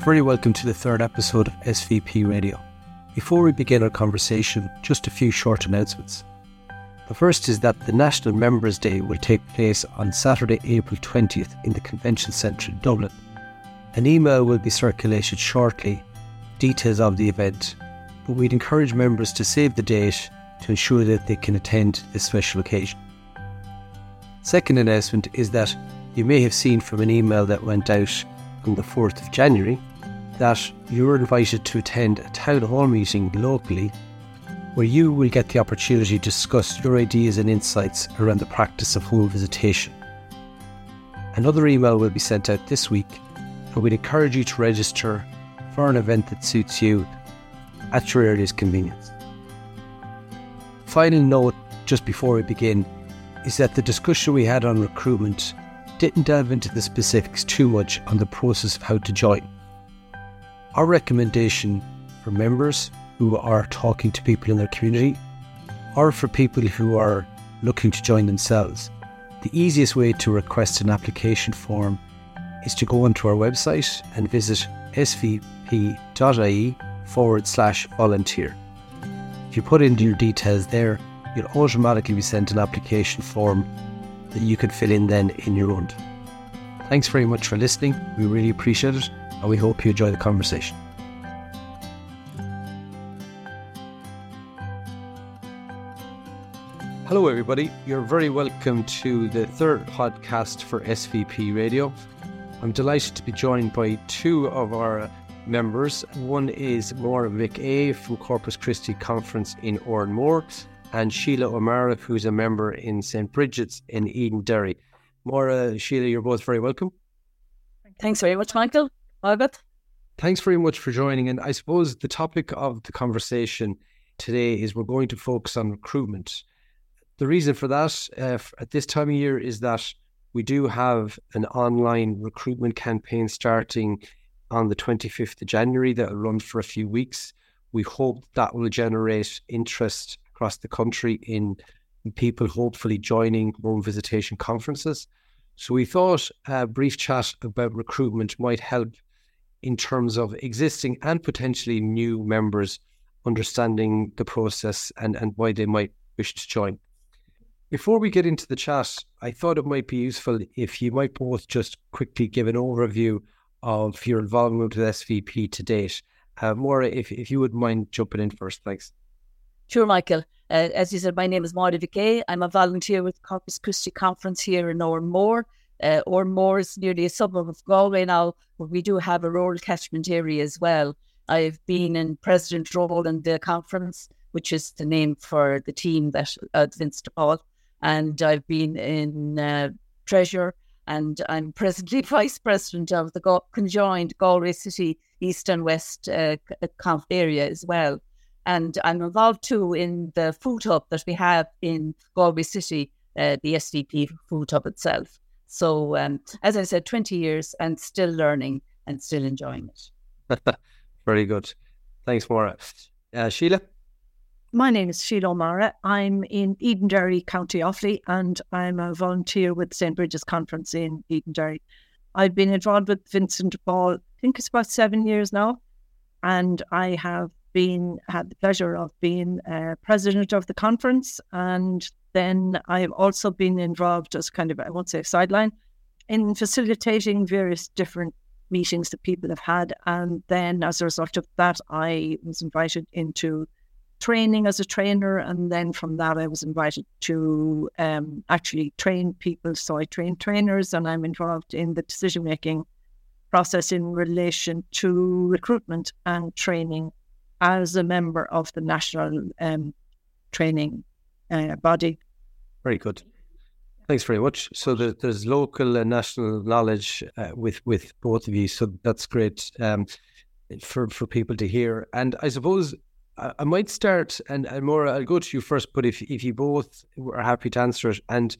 You're very welcome to the third episode of SVP Radio. Before we begin our conversation, just a few short announcements. The first is that the National Members' Day will take place on Saturday, April 20th in the Convention Centre in Dublin. An email will be circulated shortly, details of the event, but we'd encourage members to save the date to ensure that they can attend this special occasion. Second announcement is that you may have seen from an email that went out on the 4th of January that you're invited to attend a town hall meeting locally where you will get the opportunity to discuss your ideas and insights around the practice of home visitation. Another email will be sent out this week, and we'd encourage you to register for an event that suits you at your earliest convenience. Final note just before we begin is that the discussion we had on recruitment didn't delve into the specifics too much on the process of how to join. Our recommendation for members who are talking to people in their community or for people who are looking to join themselves, the easiest way to request an application form is to go onto our website and visit svp.ie forward slash volunteer. If you put in your details there, you'll automatically be sent an application form that you can fill in then in your own. Thanks very much for listening. We really appreciate it and we hope you enjoy the conversation. Hello, everybody. You're very welcome to the third podcast for SVP Radio. I'm delighted to be joined by two of our members. One is Máire Mhic Aodha from Corpus Christi Conference in Oranmore, and Sheila O'Meara, who's a member in St. Bridget's in Edenderry. Máire, Sheila, you're both very welcome. Thanks very much, Michael. Albert. Thanks very much for joining. And I suppose the topic of the conversation today is we're going to focus on recruitment. The reason for that uh, at this time of year is that we do have an online recruitment campaign starting on the 25th of January that will run for a few weeks. We hope that will generate interest across the country in people hopefully joining home visitation conferences. So we thought a brief chat about recruitment might help in terms of existing and potentially new members understanding the process and, and why they might wish to join. Before we get into the chat, I thought it might be useful if you might both just quickly give an overview of your involvement with SVP to date. Uh, Máire, if, if you would mind jumping in first, thanks. Sure, Michael. Uh, as you said, my name is Máire Mhic Aodha. I'm a volunteer with Corpus Christi Conference here in Oranmore. Uh, more is nearly a suburb of Galway now, we do have a rural catchment area as well. I've been in president role in the conference, which is the name for the team that uh, Vincent de Paul, and I've been in uh, treasurer, and I'm presently vice president of the conjoined Galway City East and West uh, Conf area as well. And I'm involved too in the food hub that we have in Galway City, uh, the SVP food hub itself. So, um, as I said, 20 years and still learning and still enjoying it. Very good. Thanks, Máire. Uh, Sheila? My name is Sheila O'Meara. I'm in Edenderry, County Offaly, and I'm a volunteer with St. Bridget's Conference in Edenderry. I've been involved with Vincent Paul, I think it's about seven years now, and I have been had the pleasure of being uh, president of the conference, and then I've also been involved as kind of I won't say sideline in facilitating various different meetings that people have had, and then as a result of that, I was invited into training as a trainer, and then from that, I was invited to um, actually train people. So I train trainers, and I'm involved in the decision making process in relation to recruitment and training as a member of the national um, training uh, body. Very good. Thanks very much. So there, there's local and national knowledge uh, with with both of you. So that's great um, for for people to hear. And I suppose I, I might start, and, and Máire, I'll go to you first. But if if you both are happy to answer it, and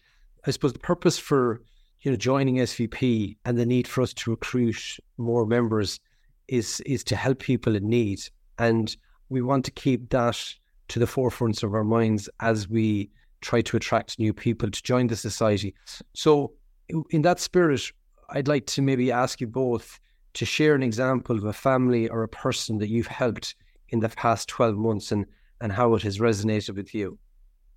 I suppose the purpose for you know joining SVP and the need for us to recruit more members is is to help people in need and we want to keep that to the forefront of our minds as we try to attract new people to join the society. So, in that spirit, I'd like to maybe ask you both to share an example of a family or a person that you've helped in the past 12 months and, and how it has resonated with you.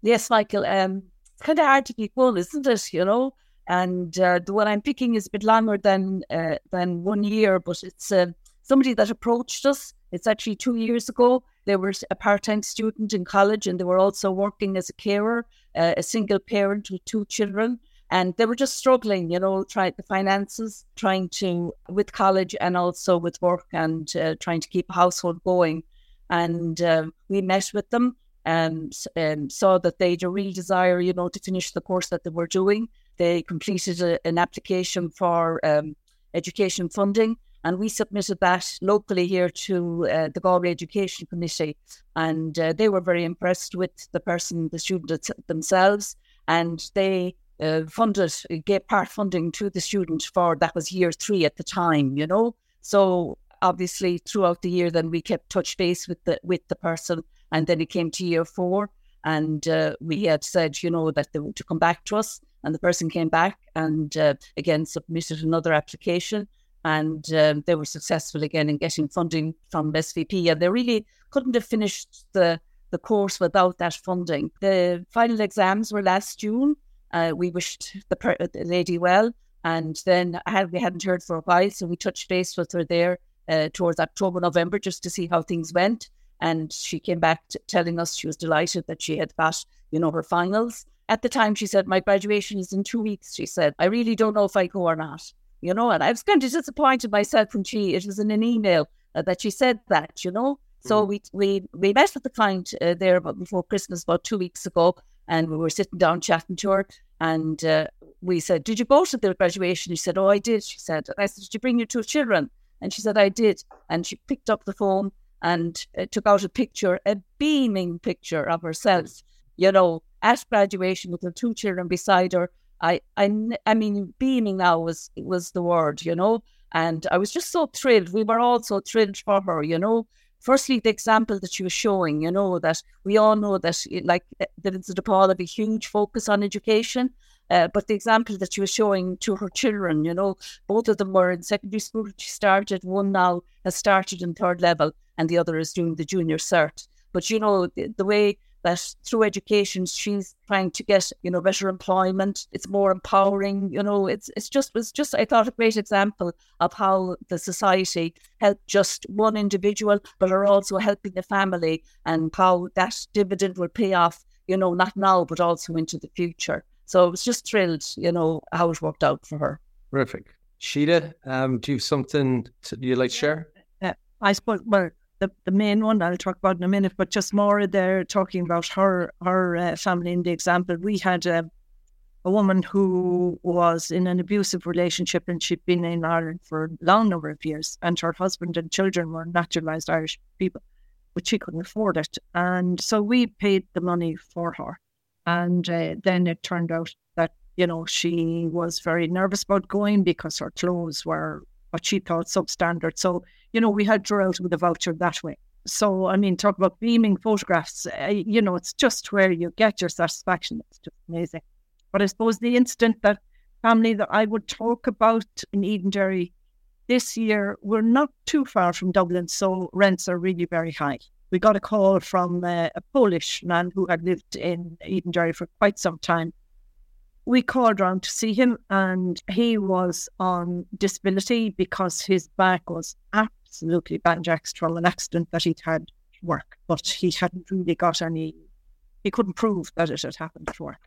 Yes, Michael. Um, it's kind of hard to keep one, isn't it? You know, and uh, the one I'm picking is a bit longer than uh, than one year, but it's uh, somebody that approached us. It's actually two years ago. They were a part-time student in college, and they were also working as a carer, uh, a single parent with two children, and they were just struggling, you know, trying the finances, trying to with college and also with work, and uh, trying to keep a household going. And um, we met with them and, and saw that they had a real desire, you know, to finish the course that they were doing. They completed a, an application for um, education funding, and we submitted that locally here to uh, the Galway Education Committee. And uh, they were very impressed with the person, the student themselves, and they uh, funded, gave part funding to the student for that was year three at the time, you know. So obviously throughout the year, then we kept touch base with the with the person, and then it came to year four, and uh, we had said, you know, that they were to come back to us, and the person came back and uh, again submitted another application, and um, they were successful again in getting funding from SVP, and they really couldn't have finished the the course without that funding. The final exams were last June. Uh, we wished the, per- the, lady well, and then had, we hadn't heard for a while, so we touched base with her there uh, towards October, November, just to see how things went. And she came back t- telling us she was delighted that she had got, you know, her finals. At the time, she said, My graduation is in two weeks. She said, I really don't know if I go or not, you know. And I was kind of disappointed myself when she, it was in an email uh, that she said that, you know. So mm. we, we we met with the client uh, there about before Christmas, about two weeks ago, and we were sitting down chatting to her. And uh, we said, Did you go to the graduation? She said, Oh, I did. She said, I said, Did you bring your two children? And she said, I did. And she picked up the phone and uh, took out a picture, a beaming picture of herself, you know, at graduation with her two children beside her. I, I, I mean, beaming now was was the word, you know. And I was just so thrilled. We were all so thrilled for her, you know. Firstly, the example that she was showing, you know, that we all know that, like, that the Vincent de Paul have a huge focus on education. Uh, but the example that she was showing to her children, you know, both of them were in secondary school. She started, one now has started in third level, and the other is doing the junior cert. But, you know, the, the way that through education she's trying to get you know better employment it's more empowering you know it's it's just it's just i thought a great example of how the society helped just one individual but are also helping the family and how that dividend will pay off you know not now but also into the future so I was just thrilled, you know, how it worked out for her. Terrific. Sheila, um, do you have something to, you'd like to share? Yeah, I suppose, well, the, the main one I'll talk about in a minute, but just more there talking about her her uh, family in the example. We had a, a woman who was in an abusive relationship and she'd been in Ireland for a long number of years, and her husband and children were naturalized Irish people, but she couldn't afford it. And so we paid the money for her. And uh, then it turned out that, you know, she was very nervous about going because her clothes were what she thought substandard. So, you know, we her out with a voucher that way. So, I mean, talk about beaming photographs, uh, you know, it's just where you get your satisfaction. It's just amazing. But I suppose the incident that family that I would talk about in Edenderry this year, we're not too far from Dublin, so rents are really very high we got a call from uh, a Polish man who had lived in Edenderry for quite some time. We called around to see him, and he was on disability because his back was absolutely banjaxed from an accident that he'd had work, but he hadn't really got any, he couldn't prove that it had happened at work.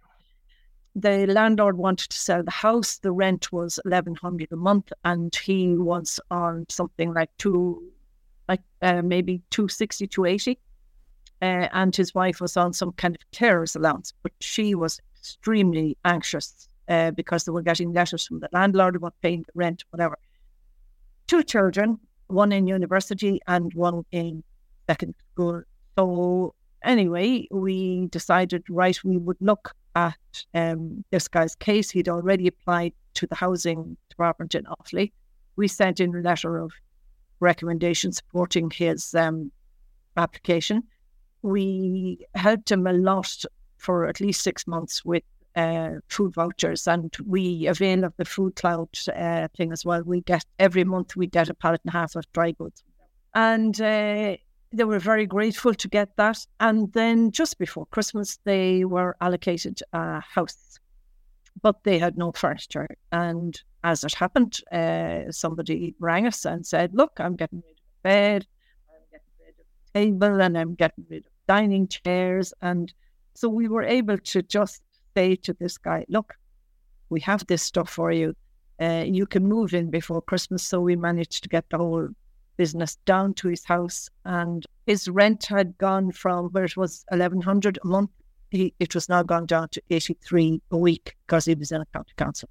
The landlord wanted to sell the house. The rent was eleven hundred a month, and he was on something like two like uh, maybe 260, 280. Uh, and his wife was on some kind of carer's allowance, but she was extremely anxious uh, because they were getting letters from the landlord about paying the rent, whatever. Two children, one in university and one in second school. So anyway, we decided, right, we would look at um, this guy's case. He'd already applied to the housing department in Offaly. We sent in a letter of recommendation supporting his um, application. We helped him a lot for at least six months with uh, food vouchers, and we avail of the FoodCloud uh, thing as well. We get every month we get a pallet and a half of dry goods, and uh, they were very grateful to get that. And then just before Christmas, they were allocated a house, but they had no furniture. And as it happened, uh, somebody rang us and said, "Look, I'm getting rid of bed, I'm getting rid of table, and I'm getting rid of dining chairs." And so we were able to just say to this guy, "Look, we have this stuff for you. Uh, you can move in before Christmas." So we managed to get the whole business down to his house, and his rent had gone from where it was eleven hundred a month. He, it was now gone down to eighty three a week because he was in a county council.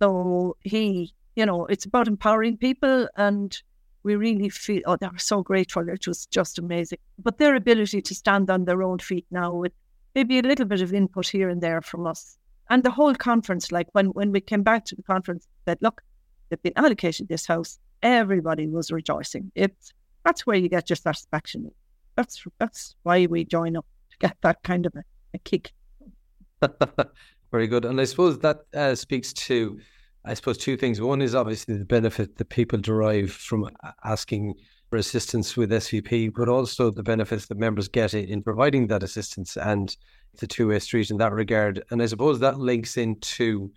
So he, you know, it's about empowering people, and we really feel oh, they're so grateful. It was just amazing. But their ability to stand on their own feet now, with maybe a little bit of input here and there from us, and the whole conference, like when when we came back to the conference, said, look, they've been allocated this house everybody was rejoicing. It's that's where you get your satisfaction. That's that's why we join up to get that kind of a, a kick. Very good, and I suppose that uh, speaks to, I suppose, two things. One is obviously the benefit that people derive from asking for assistance with SVP, but also the benefits that members get in providing that assistance, and the two-way street in that regard. And I suppose that links into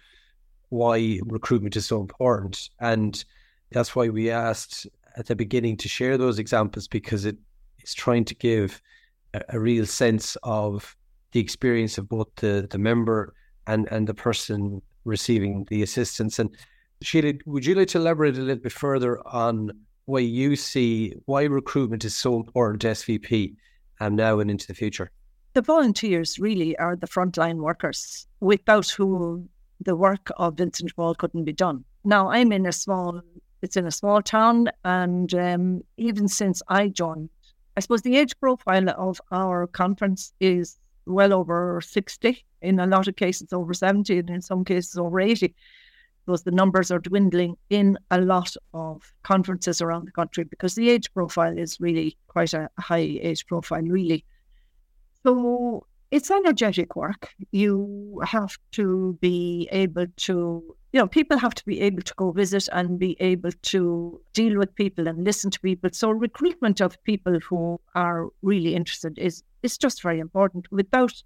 why recruitment is so important and that's why we asked at the beginning to share those examples because it is trying to give a, a real sense of the experience of both the, the member and, and the person receiving the assistance. And Sheila, would you like to elaborate a little bit further on why you see why recruitment is so important to SVP and now and into the future? The volunteers really are the frontline workers without whom the work of Vincent de Paul couldn't be done. Now, I'm in a small it's in a small town, and um, even since I joined, I suppose the age profile of our conference is well over 60, in a lot of cases over 70, and in some cases over 80. Because the numbers are dwindling in a lot of conferences around the country because the age profile is really quite a high age profile, really. So it's energetic work. You have to be able to you know, people have to be able to go visit and be able to deal with people and listen to people. So recruitment of people who are really interested is is just very important. Without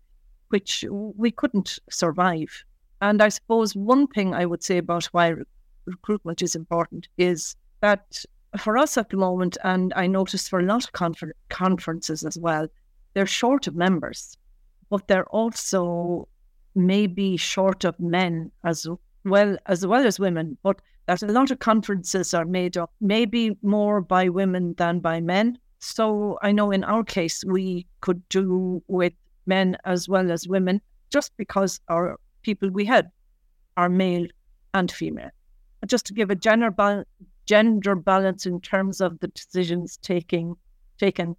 which we couldn't survive. And I suppose one thing I would say about why re- recruitment is important is that for us at the moment, and I notice for a lot of confer- conferences as well, they're short of members, but they're also maybe short of men as well as well as women, but that a lot of conferences are made up maybe more by women than by men. So I know in our case we could do with men as well as women, just because our people we had are male and female. Just to give a gender ba- gender balance in terms of the decisions taking taken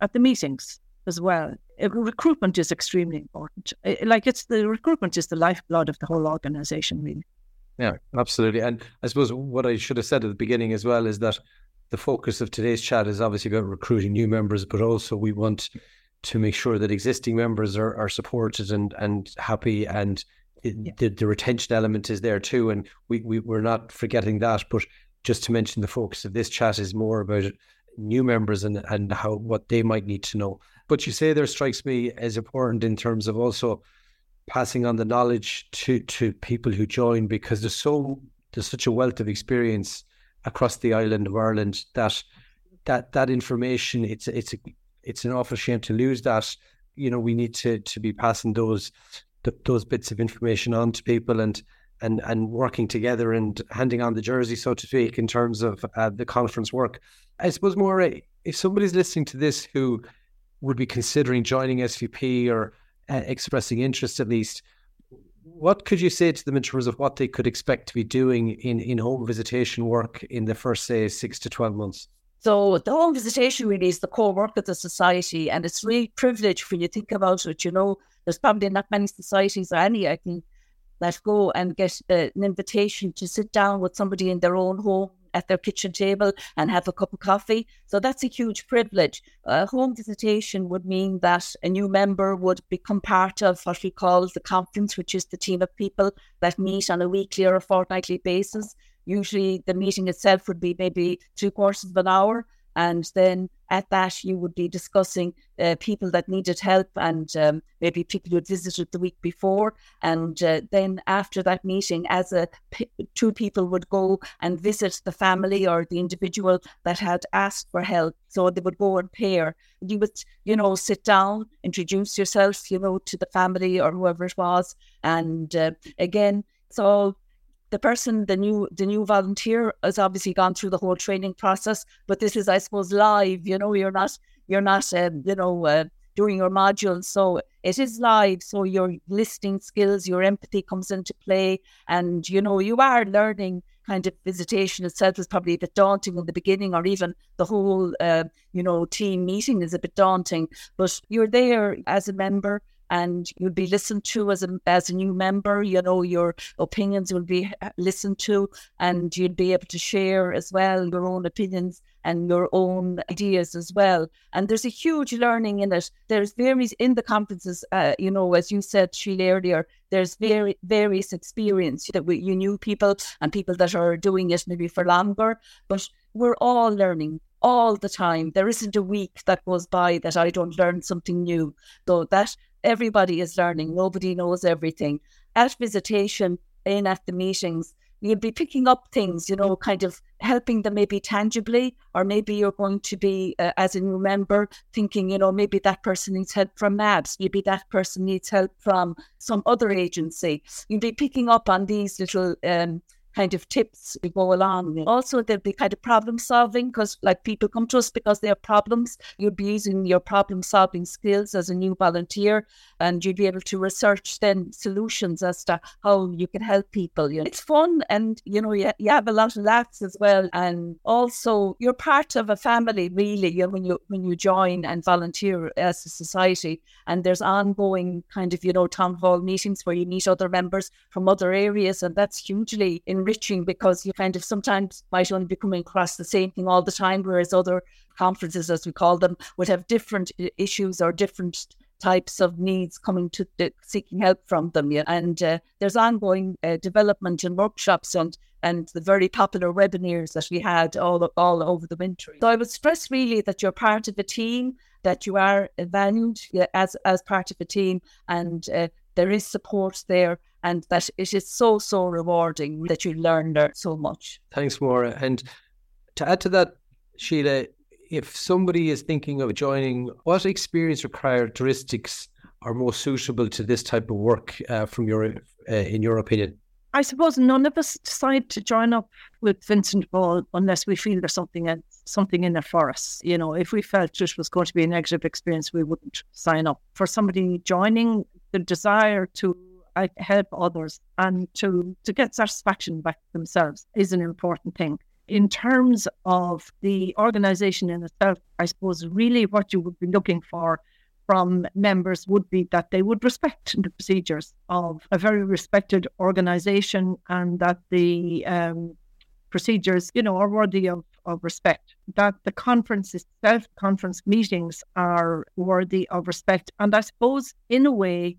at the meetings as well. Uh, recruitment is extremely important. Uh, like it's the recruitment is the lifeblood of the whole organization, really. Yeah, absolutely. And I suppose what I should have said at the beginning as well is that the focus of today's chat is obviously about recruiting new members, but also we want to make sure that existing members are, are supported and, and happy and yeah. the, the retention element is there too. And we, we, we're not forgetting that. But just to mention the focus of this chat is more about new members and, and how what they might need to know. But you say there strikes me as important in terms of also passing on the knowledge to to people who join because there's so there's such a wealth of experience across the island of Ireland that that that information it's it's a, it's an awful shame to lose that. You know, we need to to be passing those those bits of information on to people and and and working together and handing on the jersey, so to speak, in terms of uh, the conference work. I suppose more if somebody's listening to this who would be considering joining SVP or uh, expressing interest at least, what could you say to them in terms of what they could expect to be doing in, in home visitation work in the first, say, six to 12 months? So the home visitation really is the core work of the society, and it's really privileged when you think about it. You know, there's probably not many societies or any I think that go and get uh, an invitation to sit down with somebody in their own home at their kitchen table and have a cup of coffee. So that's a huge privilege. A home visitation would mean that a new member would become part of what we call the conference, which is the team of people that meet on a weekly or a fortnightly basis. Usually, the meeting itself would be maybe three quarters of an hour, and then at that, you would be discussing uh, people that needed help and um, maybe people who had visited the week before. And uh, then after that meeting, as a two people would go and visit the family or the individual that had asked for help. So they would go in pair. You would, you know, sit down, introduce yourself, you know, to the family or whoever it was. And uh, again, so the person, the new the new volunteer, has obviously gone through the whole training process. But this is, I suppose, live. You know, you're not you're not um, you know uh, doing your modules, so it is live. So your listening skills, your empathy comes into play, and you know you are learning. Kind of visitation itself is probably a bit daunting in the beginning, or even the whole, uh, you know, team meeting is a bit daunting. But you're there as a member and you'll be listened to as a as a new member. You know your opinions will be uh, listened to, and you'll be able to share as well your own opinions and your own ideas as well. And there's a huge learning in it. There's various in the conferences. Uh, you know, as you said, Sheila earlier, there's very various experience that we, you knew people and people that are doing it maybe for longer, but we're all learning all the time. There isn't a week that goes by that I don't learn something new. So that everybody is learning. Nobody knows everything. At visitation, in at the meetings, you'll be picking up things, you know, kind of helping them maybe tangibly, or maybe you're going to be, uh, as a new member, thinking, you know, maybe that person needs help from MABS, maybe that person needs help from some other agency. You'll be picking up on these little um, kind of tips we go along. with. Also, there'll be kind of problem solving because, like, people come to us because they have problems. You'll be using your problem solving skills as a new volunteer, and you'll be able to research then solutions as to how you can help people. You know, it's fun, and you know, you, you have a lot of laughs as well, and also you're part of a family, really. You know, when you when you join and volunteer as a society, and there's ongoing kind of you know town hall meetings where you meet other members from other areas, and that's hugely in enriching because you kind of sometimes might only be coming across the same thing all the time, whereas other conferences, as we call them, would have different issues or different types of needs coming to the, seeking help from them. And uh, there's ongoing uh, development and workshops and and the very popular webinars that we had all all over the winter. So I would stress really that you're part of a team, that you are valued as as part of a team, and uh, there is support there and that it is so, so rewarding that you learn there so much. Thanks, Máire. And to add to that, Sheila, if somebody is thinking of joining, what experience or characteristics are most suitable to this type of work uh, from your, uh, in your opinion? I suppose none of us decide to join up with Vincent de Paul unless we feel there's something in, something in it for us. You know, if we felt it was going to be a negative experience, we wouldn't sign up. For somebody joining, the desire to uh, help others and to, to get satisfaction back themselves is an important thing. In terms of the organization in itself, I suppose really what you would be looking for from members would be that they would respect the procedures of a very respected organization and that the um, procedures, you know, are worthy of, of respect. That the conference itself, conference meetings are worthy of respect. And I suppose, in a way,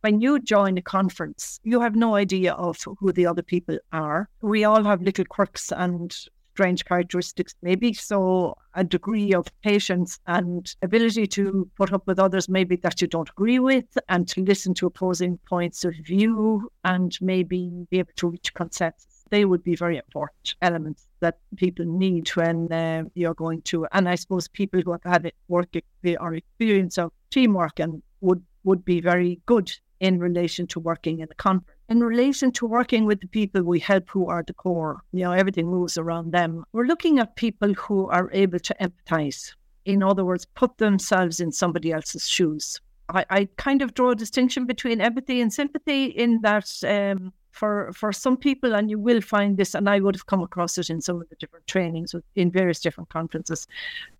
when you join a conference, you have no idea of who the other people are. We all have little quirks and strange characteristics, maybe. So, a degree of patience and ability to put up with others, maybe that you don't agree with, and to listen to opposing points of view and maybe be able to reach consensus. They would be very important elements that people need when uh, you're going to. And I suppose people who have had work or experience of teamwork and would would be very good in relation to working in a conference. In relation to working with the people we help who are the core, you know, everything moves around them. We're looking at people who are able to empathize. In other words, put themselves in somebody else's shoes. I, I kind of draw a distinction between empathy and sympathy in that um, for for some people, and you will find this, and I would have come across it in some of the different trainings in various different conferences,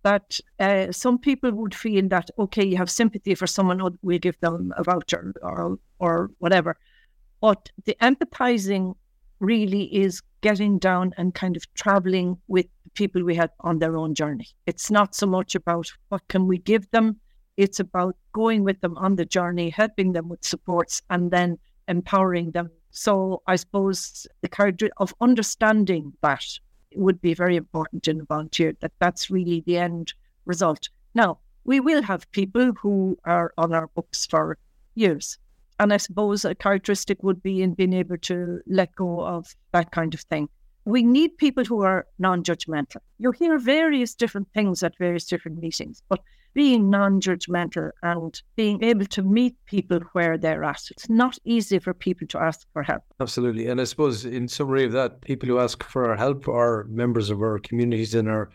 that uh, some people would feel that okay, you have sympathy for someone, we give them a voucher or or whatever, but the empathizing really is getting down and kind of traveling with people we had on their own journey. It's not so much about what can we give them, it's about going with them on the journey, helping them with supports, and then empowering them. So I suppose the character of understanding that would be very important in a volunteer, that that's really the end result. Now, we will have people who are on our books for years. And I suppose a characteristic would be in being able to let go of that kind of thing. We need people who are non judgmental. You hear various different things at various different meetings, but being non judgmental and being able to meet people where they're at. It's not easy for people to ask for help. Absolutely. And I suppose, in summary of that, people who ask for our help are members of our communities and our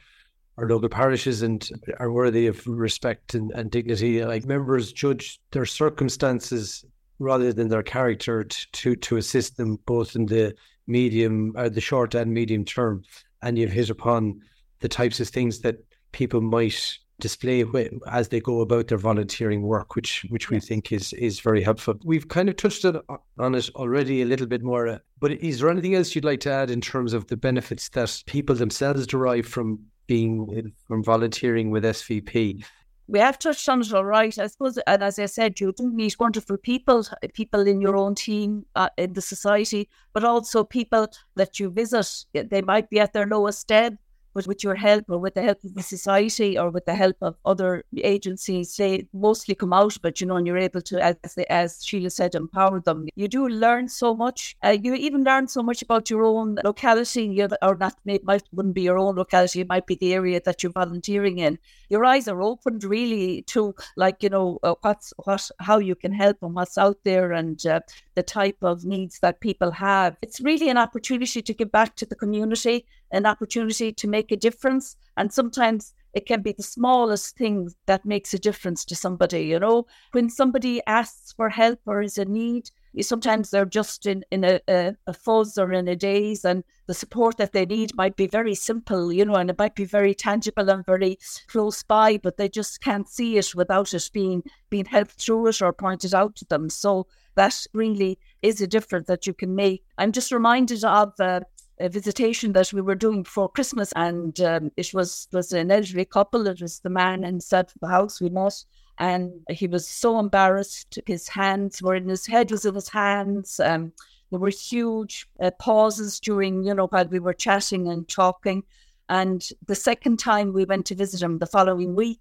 our local parishes and are worthy of respect and, and dignity. Like members judge their circumstances rather than their character to to assist them both in the medium, uh, the short and medium term. And you've hit upon the types of things that people might display as they go about their volunteering work, which which we think is is very helpful. We've kind of touched on it already a little bit more, but is there anything else you'd like to add in terms of the benefits that people themselves derive from being from volunteering with SVP? We have touched on it all right, I suppose. And as I said, you do meet wonderful people, people in your own team, uh, in the society, but also people that you visit. They might be at their lowest ebb, but with your help or with the help of the society or with the help of other agencies, they mostly come out, but you know, and you're able to, as, as Sheila said, empower them. You do learn so much. Uh, you even learn so much about your own locality, you or not, might wouldn't be your own locality, it might be the area that you're volunteering in. Your eyes are opened really to, like, you know, uh, what's, what, how you can help and what's out there and uh, the type of needs that people have. It's really an opportunity to give back to the community an opportunity to make a difference. And sometimes it can be the smallest thing that makes a difference to somebody. You know, when somebody asks for help or is in need, sometimes they're just in, in a, a, a, fuzz or in a daze, and the support that they need might be very simple, you know, and it might be very tangible and very close by, but they just can't see it without it being being helped through it or pointed out to them. So that really is a difference that you can make. I'm just reminded of uh, a visitation that we were doing before Christmas, and um, it was was an elderly couple. It was the man inside the house we met, and he was so embarrassed. His hands were in his head was in his hands. Um, there were huge uh, pauses during, you know, while we were chatting and talking. And the second time we went to visit him the following week,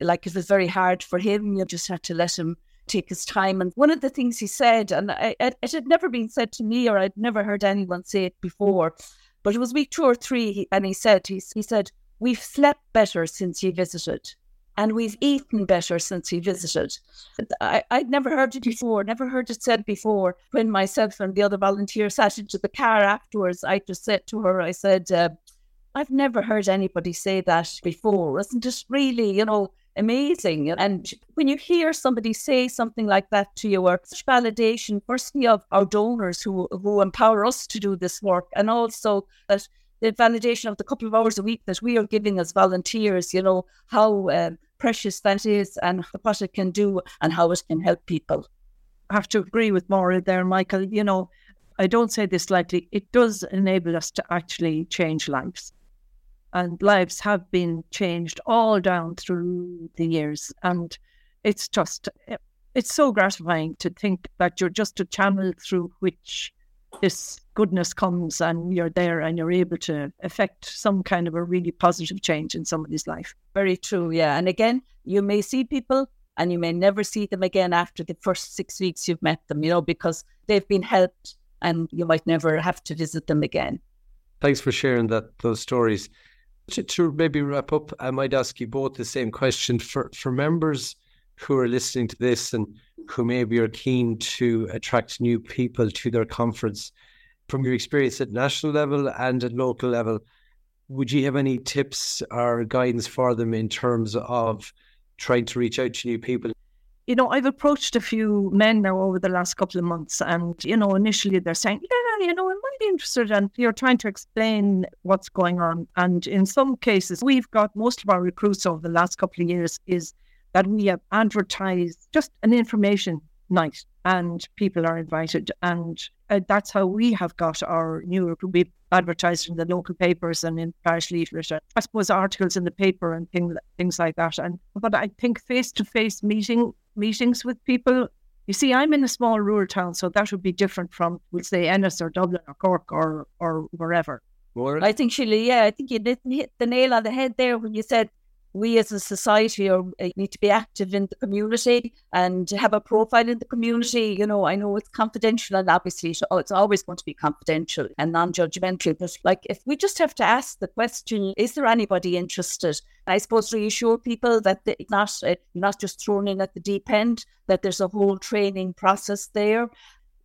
like it was very hard for him. You just had to let him take his time. And one of the things he said, and I, it, it had never been said to me, or I'd never heard anyone say it before, but it was week two or three, and he said, he, he said, we've slept better since he visited. And we've eaten better since he visited. I, I'd never heard it before, never heard it said before. When myself and the other volunteer sat into the car afterwards, I just said to her, I said, uh, I've never heard anybody say that before. Isn't it really, you know, amazing. And when you hear somebody say something like that to you, or such validation, firstly of our donors who who empower us to do this work, and also that the validation of the couple of hours a week that we are giving as volunteers, you know, how um, precious that is and what it can do and how it can help people. I have to agree with Máire there, Michael. You know, I don't say this lightly. It does enable us to actually change lives and lives have been changed all down through the years. And it's just, eh, it's so gratifying to think that you're just a channel through which this goodness comes and you're there and you're able to affect some kind of a really positive change in somebody's life. Very true, yeah. And again, you may see people and you may never see them again after the first six weeks you've met them, you know, because they've been helped and you might never have to visit them again. Thanks for sharing that those stories. To, to maybe wrap up, I might ask you both the same question for, for members who are listening to this and who maybe are keen to attract new people to their conference. From your experience at national level and at local level, would you have any tips or guidance for them in terms of trying to reach out to new people? You know, I've approached a few men now over the last couple of months, and you know, initially they're saying, "Yeah, you know, I might be interested," and you're trying to explain what's going on. And in some cases, we've got most of our recruits over the last couple of years is that we have advertised just an information night and people are invited. And uh, that's how we have got our new we advertised in the local papers and in parish leaflet. I suppose articles in the paper and things things like that. And but I think face to face meeting meetings with people. You see, I'm in a small rural town, so that would be different from, we'll say, Ennis or Dublin or Cork or or wherever. More? I think Sheila, yeah, I think you did hit the nail on the head there when you said we as a society are, uh, need to be active in the community and have a profile in the community. You know, I know it's confidential and obviously it's always going to be confidential and non judgmental. But like, if we just have to ask the question, is there anybody interested? I suppose reassure people that it's not, uh, not just thrown in at the deep end, that there's a whole training process there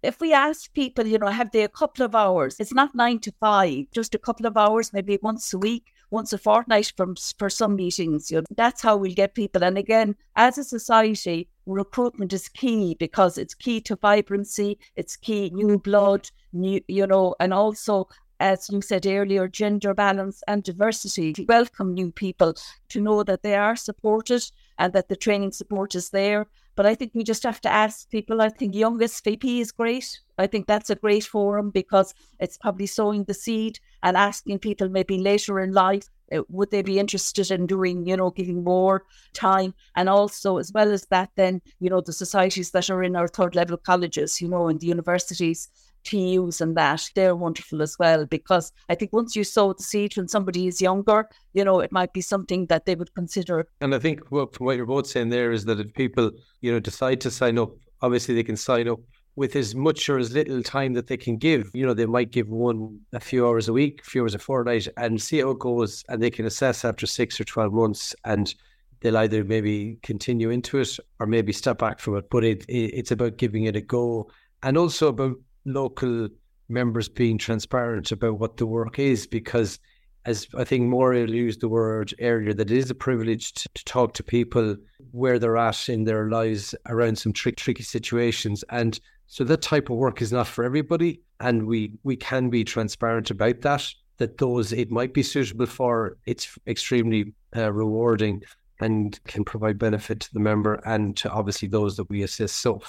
if we ask people, you know, have they a couple of hours? It's not nine to five, just a couple of hours, maybe once a week, once a fortnight from for some meetings. You know, that's how we'll get people. And again, as a society, recruitment is key because it's key to vibrancy, it's key new blood, new, you know, and also as you said earlier, gender balance and diversity, to welcome new people, to know that they are supported and that the training support is there. But I think we just have to ask people. I think Young SVP is great. I think that's a great forum because it's probably sowing the seed and asking people maybe later in life uh, would they be interested in doing, you know, giving more time? And also, as well as that, then, you know, the societies that are in our third level colleges, you know, and the universities, TUs and that, they're wonderful as well. Because I think once you sow the seed when somebody is younger, you know, it might be something that they would consider. And I think from what you're both saying there is that if people, you know, decide to sign up, obviously they can sign up with as much or as little time that they can give. You know, they might give one a few hours a week, a few hours a fortnight, and see how it goes. And they can assess after six or 12 months and they'll either maybe continue into it or maybe step back from it. But it, it, it's about giving it a go and also about local members being transparent about what the work is because as I think Máire used the word earlier, that it is a privilege to, to, talk to people where they're at in their lives around some trick, tricky situations. And so that type of work is not for everybody, and we we can be transparent about that. That those it might be suitable for, it's extremely uh, rewarding and can provide benefit to the member and to obviously those that we assist. So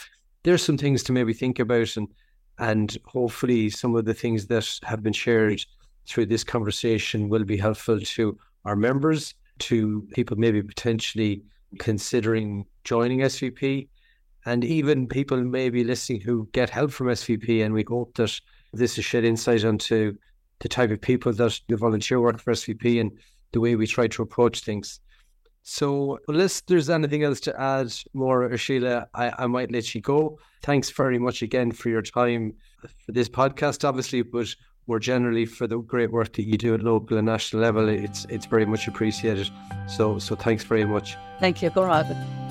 there's some things to maybe think about, and and hopefully some of the things that have been shared through this conversation will be helpful to our members, to people maybe potentially considering joining SVP and even people maybe listening who get help from SVP. And we hope that this has shed insight onto the type of people that do volunteer work for SVP and the way we try to approach things. So, unless there's anything else to add, more, or Sheila, I, I might let you go. Thanks very much again for your time for this podcast, obviously, but more generally for the great work that you do at local and national level. It's it's very much appreciated. So, so thanks very much. Thank you. Go on.